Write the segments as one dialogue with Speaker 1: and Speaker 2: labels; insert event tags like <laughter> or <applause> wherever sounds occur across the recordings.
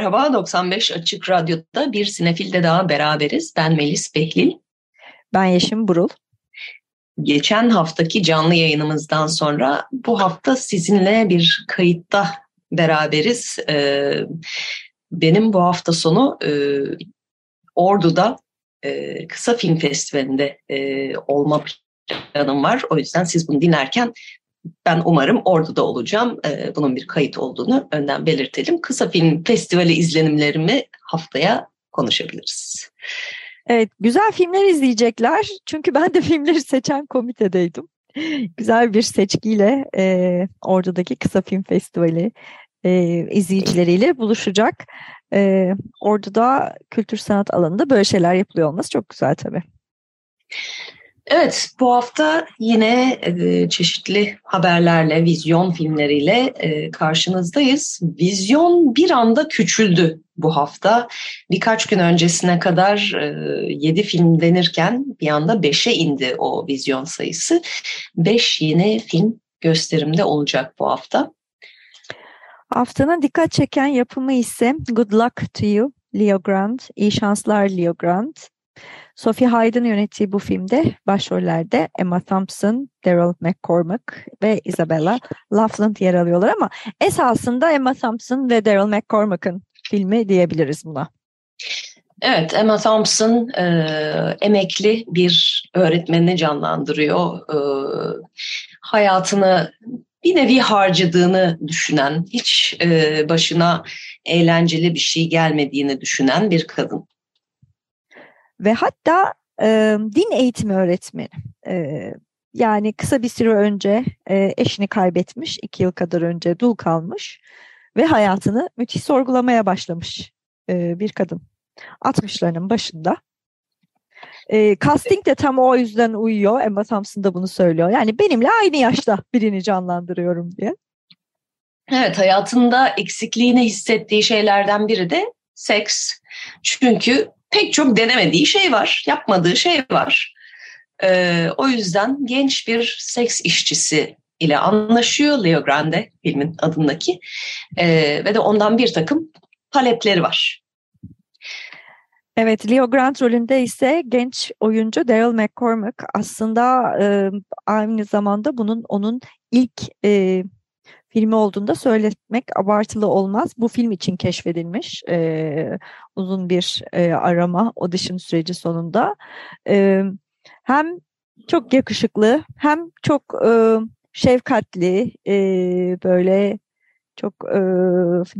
Speaker 1: Merhaba, 95 Açık Radyo'da bir sinefilde daha beraberiz. Ben Melis Behlil.
Speaker 2: Ben Yeşim Burul.
Speaker 1: Geçen haftaki canlı yayınımızdan sonra bu hafta sizinle bir kayıtta beraberiz. Ee, benim bu hafta sonu e, Ordu'da e, Kısa Film Festivali'nde e, olma planım var. O yüzden siz bunu dinlerken ben umarım orada da olacağım. Ee, bunun bir kayıt olduğunu önden belirtelim. Kısa film festivali izlenimlerimi haftaya konuşabiliriz.
Speaker 2: Evet, güzel filmler izleyecekler. Çünkü ben de <laughs> filmleri seçen komitedeydim. güzel bir seçkiyle e, oradaki kısa film festivali e, izleyicileriyle buluşacak. E, orada da kültür sanat alanında böyle şeyler yapılıyor olması çok güzel tabii.
Speaker 1: Evet, bu hafta yine e, çeşitli haberlerle, vizyon filmleriyle e, karşınızdayız. Vizyon bir anda küçüldü bu hafta. Birkaç gün öncesine kadar e, 7 film denirken bir anda 5'e indi o vizyon sayısı. 5 yeni film gösterimde olacak bu hafta.
Speaker 2: Haftanın dikkat çeken yapımı ise Good Luck to You, Leo Grant, İyi Şanslar Leo Grant. Sophie Hyde'ın yönettiği bu filmde başrollerde Emma Thompson, Daryl McCormack ve Isabella Laughlin yer alıyorlar ama esasında Emma Thompson ve Daryl McCormack'ın filmi diyebiliriz buna.
Speaker 1: Evet, Emma Thompson e, emekli bir öğretmenini canlandırıyor. E, hayatını bir nevi harcadığını düşünen, hiç e, başına eğlenceli bir şey gelmediğini düşünen bir kadın
Speaker 2: ve hatta e, din eğitimi öğretmeni. E, yani kısa bir süre önce e, eşini kaybetmiş, iki yıl kadar önce dul kalmış ve hayatını müthiş sorgulamaya başlamış e, bir kadın. 60'larının başında. E, casting de tam o yüzden uyuyor. Emma Thompson da bunu söylüyor. Yani benimle aynı yaşta birini canlandırıyorum diye.
Speaker 1: Evet hayatında eksikliğini hissettiği şeylerden biri de seks. Çünkü pek çok denemediği şey var, yapmadığı şey var. Ee, o yüzden genç bir seks işçisi ile anlaşıyor Leo Grande filmin adındaki ee, ve de ondan bir takım talepleri var.
Speaker 2: Evet, Leo Grant rolünde ise genç oyuncu Daryl McCormack aslında e, aynı zamanda bunun onun ilk e, filmi olduğunda söylemek abartılı olmaz. Bu film için keşfedilmiş e, uzun bir e, arama audition süreci sonunda. E, hem çok yakışıklı hem çok e, şefkatli e, böyle çok e,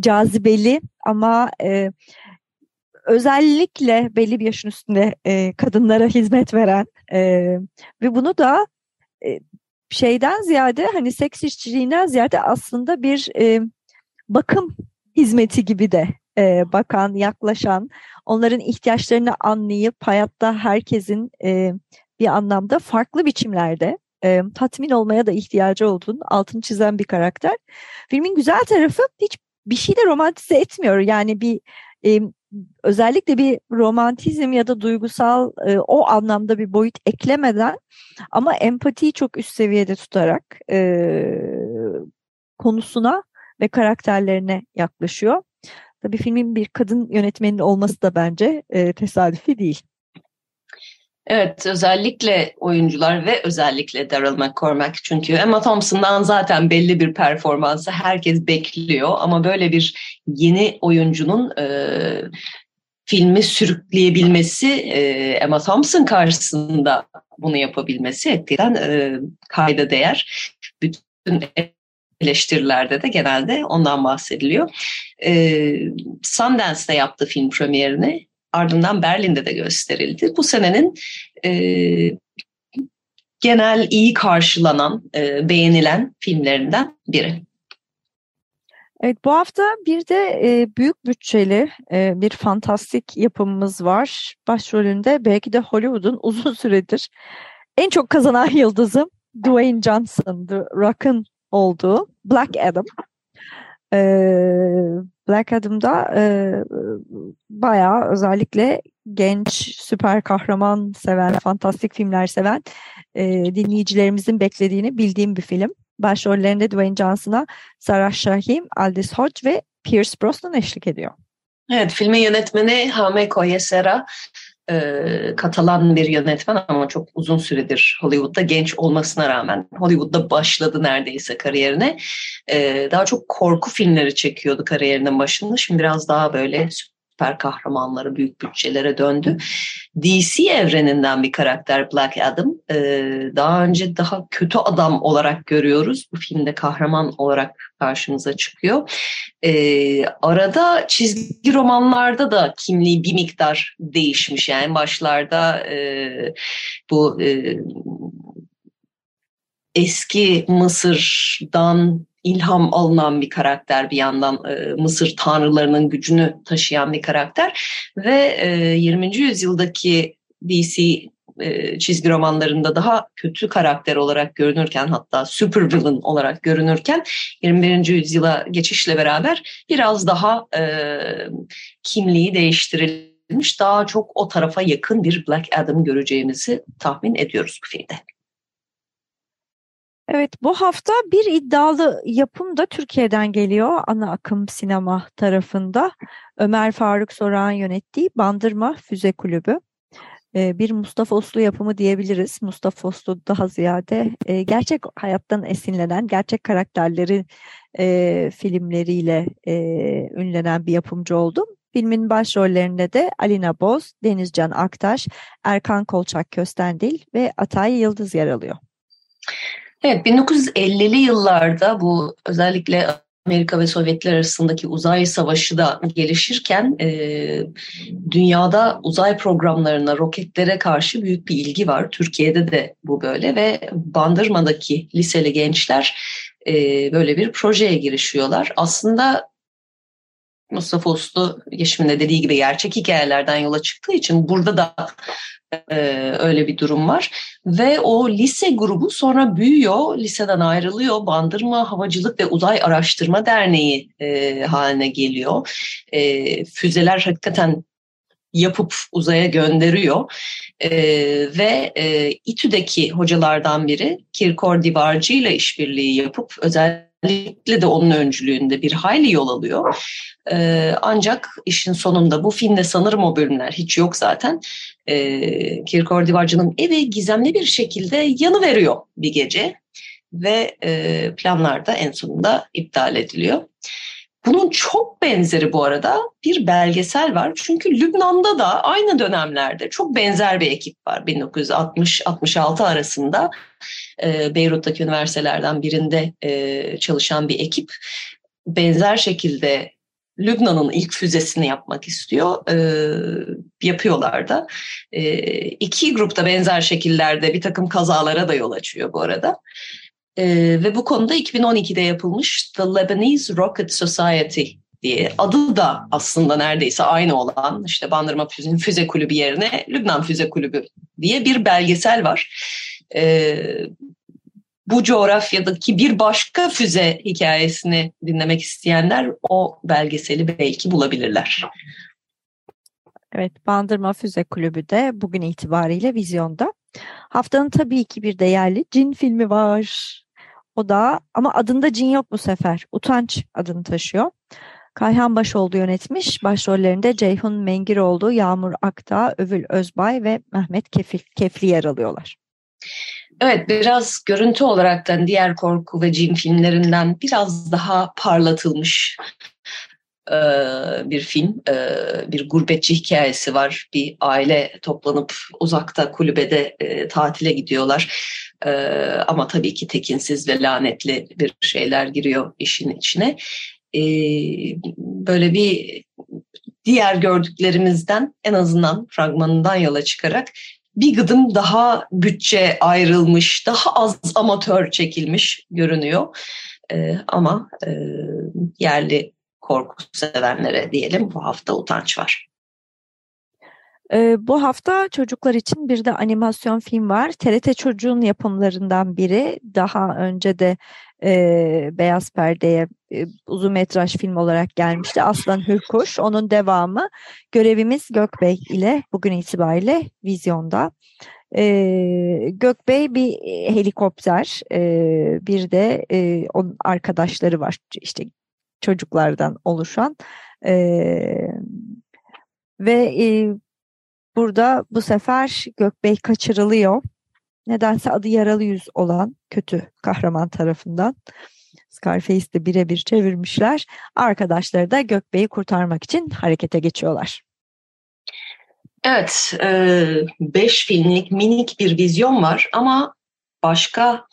Speaker 2: cazibeli ama e, özellikle belli bir yaşın üstünde e, kadınlara hizmet veren e, ve bunu da e, şeyden ziyade hani seks işçiliğinden ziyade aslında bir e, bakım hizmeti gibi de e, bakan, yaklaşan, onların ihtiyaçlarını anlayıp hayatta herkesin e, bir anlamda farklı biçimlerde e, tatmin olmaya da ihtiyacı olduğunu altını çizen bir karakter. Filmin güzel tarafı hiç bir şey de romantize etmiyor. Yani bir e, özellikle bir romantizm ya da duygusal e, o anlamda bir boyut eklemeden ama empatiyi çok üst seviyede tutarak e, konusuna ve karakterlerine yaklaşıyor. Tabii filmin bir kadın yönetmenin olması da bence e, tesadüfi değil.
Speaker 1: Evet özellikle oyuncular ve özellikle Daryl McCormack çünkü Emma Thompson'dan zaten belli bir performansı herkes bekliyor ama böyle bir yeni oyuncunun e, filmi sürükleyebilmesi e, Emma Thompson karşısında bunu yapabilmesi etkilen e, kayda değer. Bütün eleştirilerde de genelde ondan bahsediliyor. E, Sundance'da yaptı film premierini ardından Berlin'de de gösterildi. Bu senenin e, genel iyi karşılanan, e, beğenilen filmlerinden biri.
Speaker 2: Evet bu hafta bir de e, büyük bütçeli e, bir fantastik yapımımız var. Başrolünde belki de Hollywood'un <laughs> uzun süredir en çok kazanan yıldızı Dwayne Johnson, The Rock'ın olduğu Black Adam. E, Black Adam'da e, bayağı özellikle genç süper kahraman seven, fantastik filmler seven e, dinleyicilerimizin beklediğini bildiğim bir film. Başrollerinde Dwayne Johnson'a Sarah Shahim, Aldis Hodge ve Pierce Brosnan eşlik ediyor.
Speaker 1: Evet, filmin yönetmeni Hame Koyesera e, Katalan bir yönetmen ama çok uzun süredir Hollywood'da genç olmasına rağmen Hollywood'da başladı neredeyse kariyerine. E, daha çok korku filmleri çekiyordu kariyerinin başında. Şimdi biraz daha böyle süper kahramanları büyük bütçelere döndü. DC evreninden bir karakter Black Adam. Ee, daha önce daha kötü adam olarak görüyoruz. Bu filmde kahraman olarak karşımıza çıkıyor. Ee, arada çizgi romanlarda da kimliği bir miktar değişmiş. Yani başlarda e, bu e, eski Mısır'dan ilham alınan bir karakter bir yandan e, Mısır tanrılarının gücünü taşıyan bir karakter ve e, 20. yüzyıldaki DC e, çizgi romanlarında daha kötü karakter olarak görünürken hatta super villain olarak görünürken 21. yüzyıla geçişle beraber biraz daha e, kimliği değiştirilmiş daha çok o tarafa yakın bir Black Adam göreceğimizi tahmin ediyoruz bu filmde.
Speaker 2: Evet, bu hafta bir iddialı yapım da Türkiye'den geliyor ana akım sinema tarafında. Ömer Faruk Soran yönettiği Bandırma Füze Kulübü. Ee, bir Mustafa Oslu yapımı diyebiliriz. Mustafa Oslu daha ziyade e, gerçek hayattan esinlenen, gerçek karakterleri e, filmleriyle e, ünlenen bir yapımcı oldu. Filmin başrollerinde de Alina Boz, Denizcan Aktaş, Erkan Kolçak Köstendil ve Atay Yıldız yer alıyor.
Speaker 1: Evet 1950'li yıllarda bu özellikle Amerika ve Sovyetler arasındaki uzay savaşı da gelişirken e, dünyada uzay programlarına, roketlere karşı büyük bir ilgi var. Türkiye'de de bu böyle ve Bandırma'daki liseli gençler e, böyle bir projeye girişiyorlar. Aslında Mustafa Uslu Yeşim'in dediği gibi gerçek hikayelerden yola çıktığı için burada da e, öyle bir durum var. Ve o lise grubu sonra büyüyor, liseden ayrılıyor. Bandırma Havacılık ve Uzay Araştırma Derneği e, haline geliyor. E, füzeler hakikaten yapıp uzaya gönderiyor. E, ve e, İTÜ'deki hocalardan biri Kirkor Divarcı ile işbirliği yapıp özel özellikle de onun öncülüğünde bir hayli yol alıyor. Ee, ancak işin sonunda bu filmde sanırım o bölümler hiç yok zaten. Ee, Kirkor Divarcı'nın evi gizemli bir şekilde yanı veriyor bir gece ve e, planlar da en sonunda iptal ediliyor. Bunun çok benzeri bu arada bir belgesel var. Çünkü Lübnan'da da aynı dönemlerde çok benzer bir ekip var. 1960-66 arasında e, Beyrut'taki üniversitelerden birinde e, çalışan bir ekip benzer şekilde Lübnan'ın ilk füzesini yapmak istiyor. E, yapıyorlar da. E, iki grupta benzer şekillerde bir takım kazalara da yol açıyor bu arada. E, ve bu konuda 2012'de yapılmış The Lebanese Rocket Society diye adı da aslında neredeyse aynı olan işte Bandırma Füze, Füze Kulübü yerine Lübnan Füze Kulübü diye bir belgesel var. E, bu coğrafyadaki bir başka füze hikayesini dinlemek isteyenler o belgeseli belki bulabilirler.
Speaker 2: Evet, Bandırma Füze Kulübü de bugün itibariyle vizyonda. Haftanın tabii ki bir değerli cin filmi var. O da ama adında cin yok bu sefer. Utanç adını taşıyor. Kayhan Başoğlu yönetmiş. Başrollerinde Ceyhun Mengiroğlu, Yağmur Akdağ, Övül Özbay ve Mehmet Kefil, Kefli yer alıyorlar.
Speaker 1: Evet biraz görüntü olaraktan diğer korku ve cin filmlerinden biraz daha parlatılmış e, bir film. E, bir gurbetçi hikayesi var. Bir aile toplanıp uzakta kulübede e, tatile gidiyorlar. Ama tabii ki tekinsiz ve lanetli bir şeyler giriyor işin içine. Böyle bir diğer gördüklerimizden en azından fragmanından yola çıkarak bir gıdım daha bütçe ayrılmış, daha az amatör çekilmiş görünüyor. e, ama e, yerli korku sevenlere diyelim bu hafta utanç var.
Speaker 2: Ee, bu hafta çocuklar için bir de animasyon film var. TRT Çocuğun yapımlarından biri. Daha önce de e, Beyaz Perde'ye e, uzun metraj film olarak gelmişti. Aslan Hürkuş. Onun devamı Görevimiz Gökbey ile bugün itibariyle vizyonda. E, Gökbey bir helikopter, e, bir de e, onun arkadaşları var. İşte çocuklardan oluşan. E, ve e, Burada bu sefer Gökbey kaçırılıyor. Nedense adı yaralı yüz olan kötü kahraman tarafından. Scarface'de birebir çevirmişler. Arkadaşları da Gökbey'i kurtarmak için harekete geçiyorlar.
Speaker 1: Evet, beş filmlik minik bir vizyon var ama başka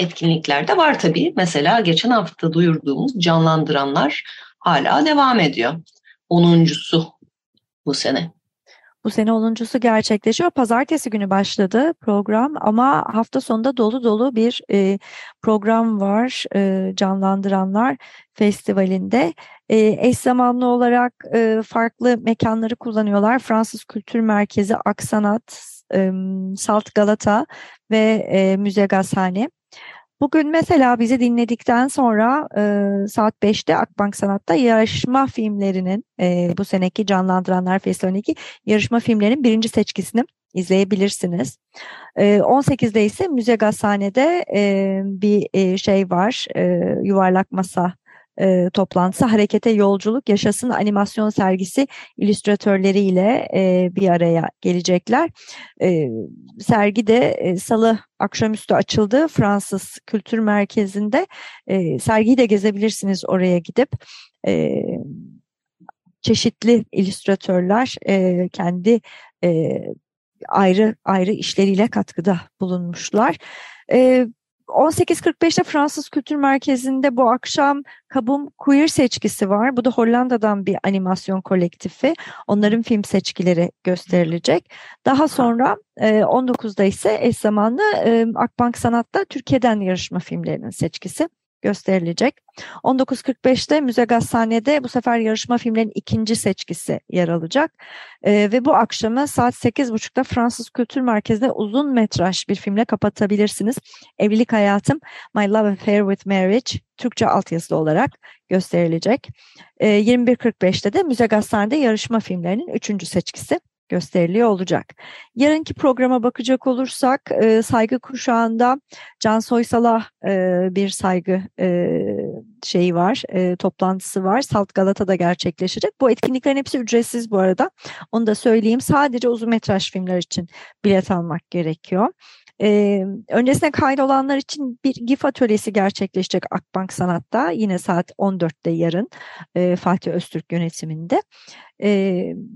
Speaker 1: etkinlikler de var tabii. Mesela geçen hafta duyurduğumuz canlandıranlar hala devam ediyor. Onuncusu bu sene.
Speaker 2: Bu sene onuncusu gerçekleşiyor. Pazartesi günü başladı program ama hafta sonunda dolu dolu bir e, program var e, Canlandıranlar Festivali'nde. E, eş zamanlı olarak e, farklı mekanları kullanıyorlar. Fransız Kültür Merkezi, Aksanat, e, Salt Galata ve e, Müze Gazhane. Bugün mesela bizi dinledikten sonra e, saat 5'te Akbank Sanat'ta yarışma filmlerinin e, bu seneki Canlandıranlar Festivali'ndeki yarışma filmlerinin birinci seçkisini izleyebilirsiniz. E, 18'de ise Müze Gazhane'de e, bir e, şey var, e, yuvarlak masa e, toplantısı Harekete Yolculuk Yaşasın animasyon sergisi illüstratörleriyle e, bir araya gelecekler. E, sergi de e, salı akşamüstü açıldı Fransız Kültür Merkezi'nde. E, sergiyi de gezebilirsiniz oraya gidip. E, çeşitli illüstratörler e, kendi e, ayrı ayrı işleriyle katkıda bulunmuşlar. E, 18.45'te Fransız Kültür Merkezi'nde bu akşam Kabum Queer seçkisi var. Bu da Hollanda'dan bir animasyon kolektifi. Onların film seçkileri gösterilecek. Daha sonra 19'da ise eş zamanlı Akbank Sanat'ta Türkiye'den yarışma filmlerinin seçkisi gösterilecek. 19.45'te Müze Gazhane'de bu sefer yarışma filmlerinin ikinci seçkisi yer alacak. E, ve bu akşamı saat 8.30'da Fransız Kültür Merkezi'nde uzun metraj bir filmle kapatabilirsiniz. Evlilik Hayatım, My Love Affair with Marriage, Türkçe altyazılı olarak gösterilecek. E, 21.45'te de Müze Gazhane'de yarışma filmlerinin üçüncü seçkisi gösteriliyor olacak. Yarınki programa bakacak olursak e, saygı kuşağında Can Soysal'a e, bir saygı e, şeyi var, e, toplantısı var. Salt Galata'da gerçekleşecek. Bu etkinliklerin hepsi ücretsiz bu arada. Onu da söyleyeyim. Sadece uzun metraj filmler için bilet almak gerekiyor. E, öncesine kaydolanlar için bir GIF atölyesi gerçekleşecek Akbank Sanat'ta yine saat 14'te yarın e, Fatih Öztürk yönetiminde. E,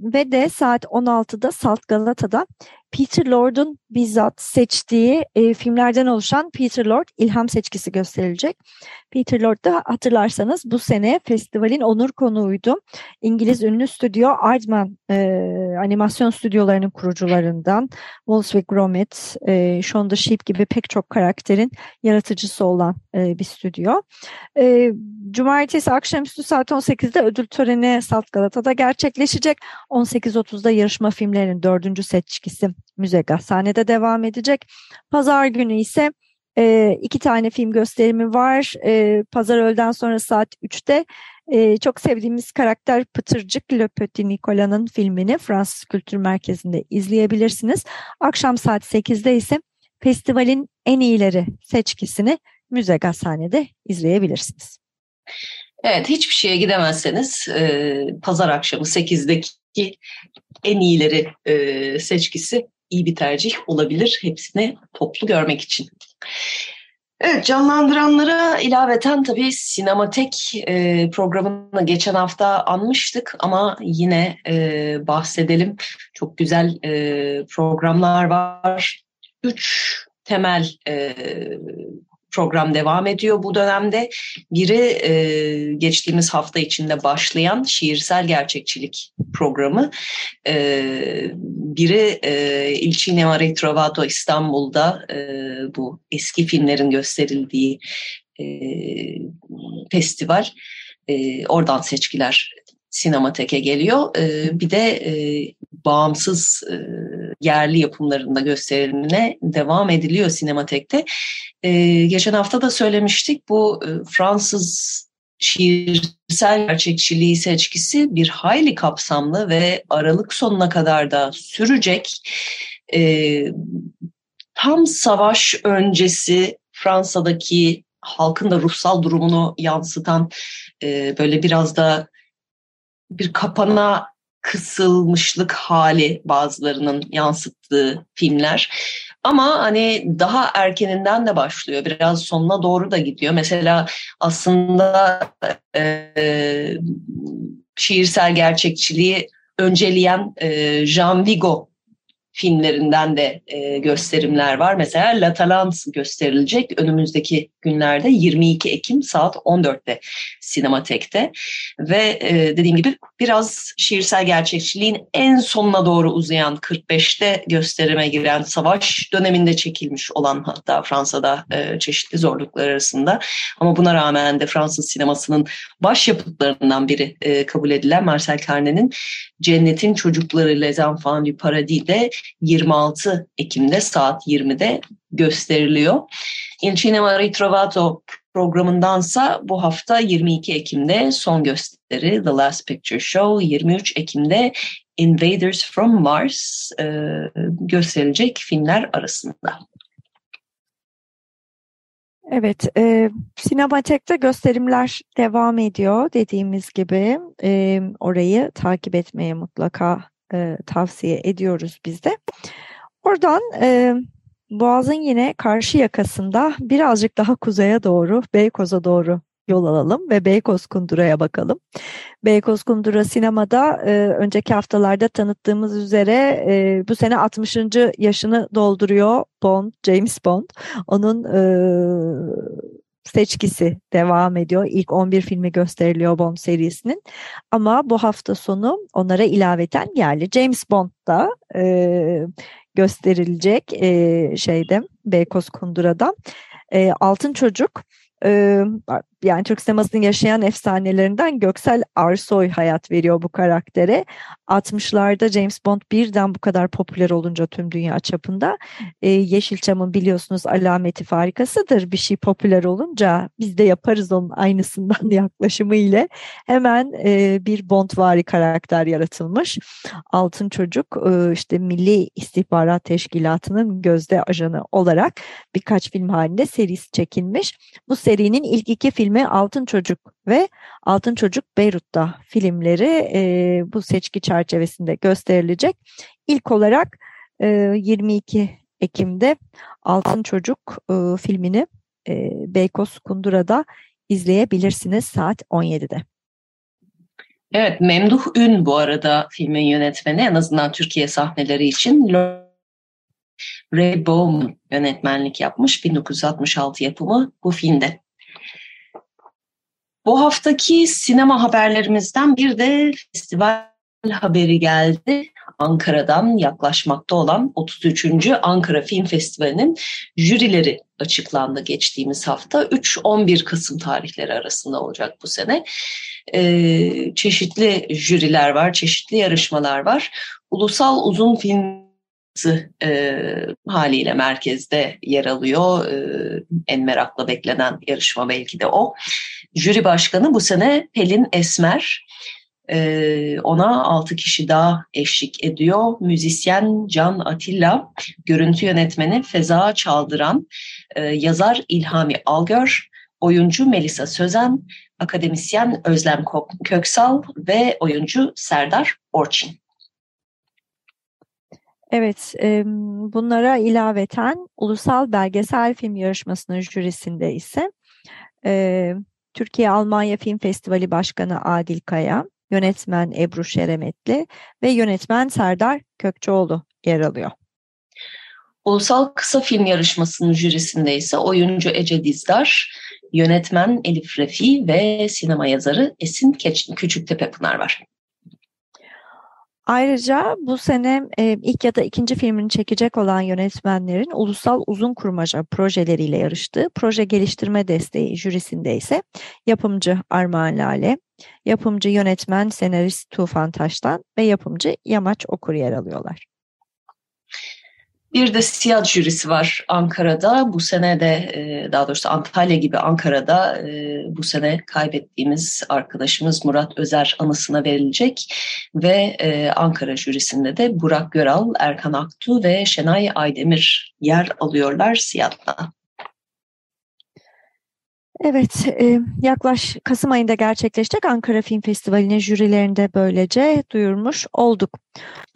Speaker 2: ve de saat 16'da Salt Galata'da Peter Lord'un bizzat seçtiği e, filmlerden oluşan Peter Lord ilham seçkisi gösterilecek. Peter Lord da hatırlarsanız bu sene festivalin onur konuğuydu. İngiliz ünlü stüdyo Aardman e, animasyon stüdyolarının kurucularından Wolfswick Gromit, e, Shaun the Sheep gibi pek çok karakterin yaratıcısı olan e, bir stüdyo. E, Cumartesi akşamüstü saat 18'de ödül töreni Salt Galata'da gerçekleşecek. 18.30'da yarışma filmlerinin dördüncü seçkisi Müze Gazhane'de devam edecek. Pazar günü ise e, iki tane film gösterimi var. E, Pazar öğleden sonra saat 3'te e, çok sevdiğimiz karakter Pıtırcık Le Petit Nicolas'ın filmini Fransız Kültür Merkezi'nde izleyebilirsiniz. Akşam saat 8'de ise festivalin en iyileri seçkisini Müze Gazhane'de izleyebilirsiniz.
Speaker 1: Evet hiçbir şeye gidemezseniz e, pazar akşamı 8'deki en iyileri e, seçkisi iyi bir tercih olabilir hepsini toplu görmek için. Evet canlandıranlara ilaveten tabii sinematek e, programını geçen hafta anmıştık ama yine e, bahsedelim. Çok güzel e, programlar var. Üç temel e, program devam ediyor bu dönemde. Biri e, geçtiğimiz hafta içinde başlayan şiirsel gerçekçilik programı. E, biri e, Il Cinema Retrovato İstanbul'da e, bu eski filmlerin gösterildiği e, festival. E, oradan seçkiler Sinematek'e geliyor. E, bir de e, bağımsız e, yerli yapımlarında gösterimine devam ediliyor Sinematek'te. E, geçen hafta da söylemiştik bu e, Fransız şiirsel gerçekçiliği seçkisi bir hayli kapsamlı ve Aralık sonuna kadar da sürecek. E, tam savaş öncesi Fransa'daki halkın da ruhsal durumunu yansıtan e, böyle biraz da bir kapana kısılmışlık hali bazılarının yansıttığı filmler. Ama hani daha erkeninden de başlıyor. Biraz sonuna doğru da gidiyor. Mesela aslında e, şiirsel gerçekçiliği önceleyen e, Jean Vigo filmlerinden de e, gösterimler var. Mesela La Talente gösterilecek önümüzdeki günlerde 22 Ekim saat 14'te Sinematek'te. Ve e, dediğim gibi biraz şiirsel gerçekçiliğin en sonuna doğru uzayan 45'te gösterime giren savaş döneminde çekilmiş olan hatta Fransa'da e, çeşitli zorluklar arasında. Ama buna rağmen de Fransız sinemasının başyapıtlarından biri e, kabul edilen Marcel Carné'nin Cennetin Çocukları Les Enfants du Paradis'de 26 Ekim'de saat 20'de gösteriliyor. Il Cinema Ritrovato programındansa bu hafta 22 Ekim'de son gösteri The Last Picture Show, 23 Ekim'de Invaders from Mars e, gösterilecek filmler arasında.
Speaker 2: Evet, e, Sinematek'te gösterimler devam ediyor dediğimiz gibi. E, orayı takip etmeye mutlaka e, tavsiye ediyoruz biz de. Oradan e, Boğaz'ın yine karşı yakasında birazcık daha kuzeye doğru, Beykoz'a doğru yol alalım ve Beykoz Kundura'ya bakalım. Beykoz Kundura sinemada e, önceki haftalarda tanıttığımız üzere e, bu sene 60. yaşını dolduruyor Bond, James Bond. Onun e, seçkisi devam ediyor. İlk 11 filmi gösteriliyor Bond serisinin. Ama bu hafta sonu onlara ilaveten yerli James Bond da e, gösterilecek e, şeyde Beykoz Kundura'da. E, Altın Çocuk e, yani Türk sinemasının yaşayan efsanelerinden Göksel Arsoy hayat veriyor bu karaktere. 60'larda James Bond birden bu kadar popüler olunca tüm dünya çapında e, Yeşilçam'ın biliyorsunuz alameti farikasıdır. Bir şey popüler olunca biz de yaparız onun aynısından <laughs> yaklaşımı ile hemen e, bir Bondvari karakter yaratılmış. Altın Çocuk e, işte Milli İstihbarat Teşkilatı'nın gözde ajanı olarak birkaç film halinde serisi çekilmiş. Bu serinin ilk iki film filmi Altın Çocuk ve Altın Çocuk Beyrut'ta filmleri e, bu seçki çerçevesinde gösterilecek. İlk olarak e, 22 Ekim'de Altın Çocuk e, filmini e, Beykoz Kundura'da izleyebilirsiniz saat 17'de.
Speaker 1: Evet, Memduh Ün bu arada filmin yönetmeni en azından Türkiye sahneleri için Ray Bowman yönetmenlik yapmış 1966 yapımı bu filmde. Bu haftaki sinema haberlerimizden bir de festival haberi geldi. Ankara'dan yaklaşmakta olan 33. Ankara Film Festivali'nin jürileri açıklandı geçtiğimiz hafta. 3-11 Kasım tarihleri arasında olacak bu sene. Ee, çeşitli jüriler var, çeşitli yarışmalar var. Ulusal uzun film e, haliyle merkezde yer alıyor. E, en merakla beklenen yarışma belki de o. Jüri başkanı bu sene Pelin Esmer. E, ona 6 kişi daha eşlik ediyor. Müzisyen Can Atilla, görüntü yönetmeni Feza Çaldıran, e, yazar İlhami Algör, oyuncu Melisa Sözen, akademisyen Özlem Köksal ve oyuncu Serdar Orçin.
Speaker 2: Evet, bunlara ilaveten Ulusal Belgesel Film Yarışması'nın jürisinde ise Türkiye-Almanya Film Festivali Başkanı Adil Kaya, yönetmen Ebru Şeremetli ve yönetmen Serdar Kökçeoğlu yer alıyor.
Speaker 1: Ulusal Kısa Film Yarışması'nın jürisinde ise oyuncu Ece Dizdar, yönetmen Elif Refi ve sinema yazarı Esin Küçüktepe Pınar var.
Speaker 2: Ayrıca bu sene e, ilk ya da ikinci filmini çekecek olan yönetmenlerin ulusal uzun kurmaca projeleriyle yarıştığı proje geliştirme desteği jürisinde ise yapımcı Armağan Lale, yapımcı yönetmen senarist Tufan Taş'tan ve yapımcı Yamaç Okur yer alıyorlar.
Speaker 1: Bir de siyah jürisi var Ankara'da. Bu sene de e, daha doğrusu Antalya gibi Ankara'da e, bu sene kaybettiğimiz arkadaşımız Murat Özer anısına verilecek. Ve e, Ankara jürisinde de Burak Göral, Erkan Aktu ve Şenay Aydemir yer alıyorlar siyahta.
Speaker 2: Evet, e, yaklaş Kasım ayında gerçekleşecek Ankara Film Festivali'nin jürilerinde böylece duyurmuş olduk.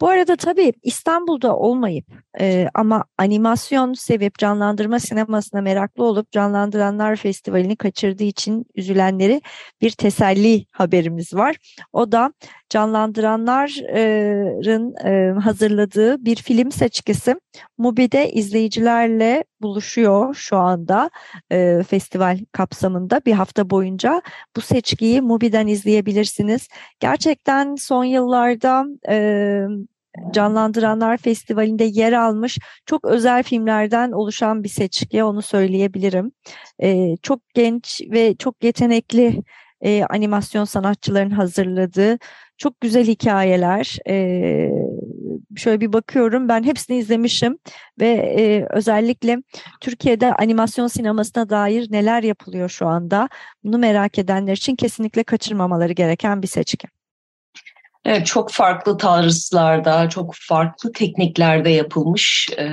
Speaker 2: Bu arada tabii İstanbul'da olmayıp e, ama animasyon sevip canlandırma sinemasına meraklı olup Canlandıranlar Festivali'ni kaçırdığı için üzülenleri bir teselli haberimiz var. O da canlandıranların hazırladığı bir film seçkisi Mubi'de izleyicilerle buluşuyor şu anda festival kapsamında bir hafta boyunca. Bu seçkiyi Mubi'den izleyebilirsiniz. Gerçekten son yıllarda Canlandıranlar Festivali'nde yer almış çok özel filmlerden oluşan bir seçki onu söyleyebilirim. Çok genç ve çok yetenekli e, animasyon sanatçıların hazırladığı çok güzel hikayeler. E, şöyle bir bakıyorum ben hepsini izlemişim ve e, özellikle Türkiye'de animasyon sinemasına dair neler yapılıyor şu anda bunu merak edenler için kesinlikle kaçırmamaları gereken bir seçki.
Speaker 1: Evet, çok farklı tarzlarda, çok farklı tekniklerde yapılmış e,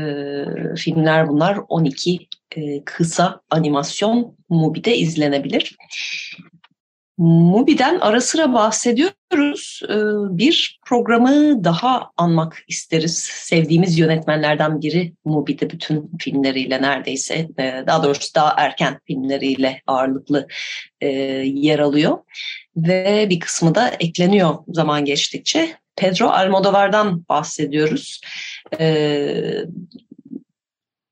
Speaker 1: filmler bunlar. 12 e, kısa animasyon Mubi'de izlenebilir. Mubi'den ara sıra bahsediyoruz. Ee, bir programı daha anmak isteriz. Sevdiğimiz yönetmenlerden biri Mubi'de bütün filmleriyle neredeyse, e, daha doğrusu daha erken filmleriyle ağırlıklı e, yer alıyor. Ve bir kısmı da ekleniyor zaman geçtikçe. Pedro Almodovar'dan bahsediyoruz.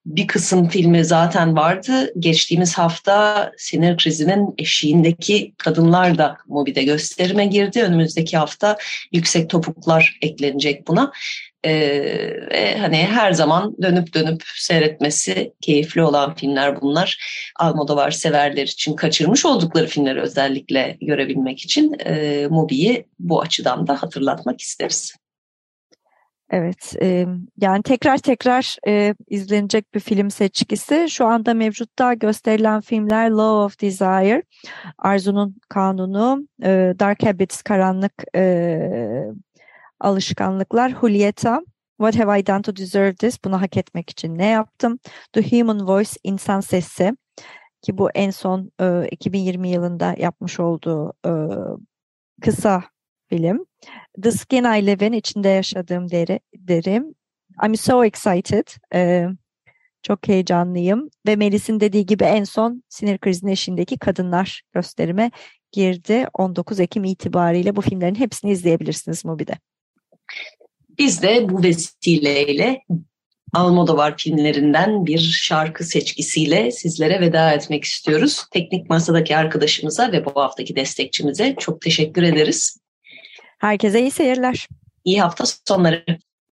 Speaker 1: Bir kısım filmi zaten vardı. Geçtiğimiz hafta sinir krizinin eşiğindeki kadınlar da Mobi'de gösterime girdi. Önümüzdeki hafta yüksek topuklar eklenecek buna. Ee, ve hani her zaman dönüp dönüp seyretmesi keyifli olan filmler bunlar. Almodovar severler için kaçırmış oldukları filmleri özellikle görebilmek için e, Mobi'yi bu açıdan da hatırlatmak isteriz.
Speaker 2: Evet, e, yani tekrar tekrar e, izlenecek bir film seçkisi. Şu anda mevcutta gösterilen filmler Law of Desire, Arzu'nun Kanunu, e, Dark Habits, Karanlık e, Alışkanlıklar, Julieta, What Have I Done to Deserve This, bunu hak etmek için ne yaptım? The Human Voice, İnsan Sesi, ki bu en son e, 2020 yılında yapmış olduğu e, kısa film. The Skin I Live In içinde yaşadığım deri, derim. I'm so excited. Ee, çok heyecanlıyım. Ve Melis'in dediği gibi en son sinir krizinin eşindeki kadınlar gösterime girdi. 19 Ekim itibariyle bu filmlerin hepsini izleyebilirsiniz Mubi'de.
Speaker 1: Biz de bu vesileyle Almodovar filmlerinden bir şarkı seçkisiyle sizlere veda etmek istiyoruz. Teknik Masa'daki arkadaşımıza ve bu haftaki destekçimize çok teşekkür ederiz.
Speaker 2: Herkese iyi seyirler.
Speaker 1: İyi hafta sonları.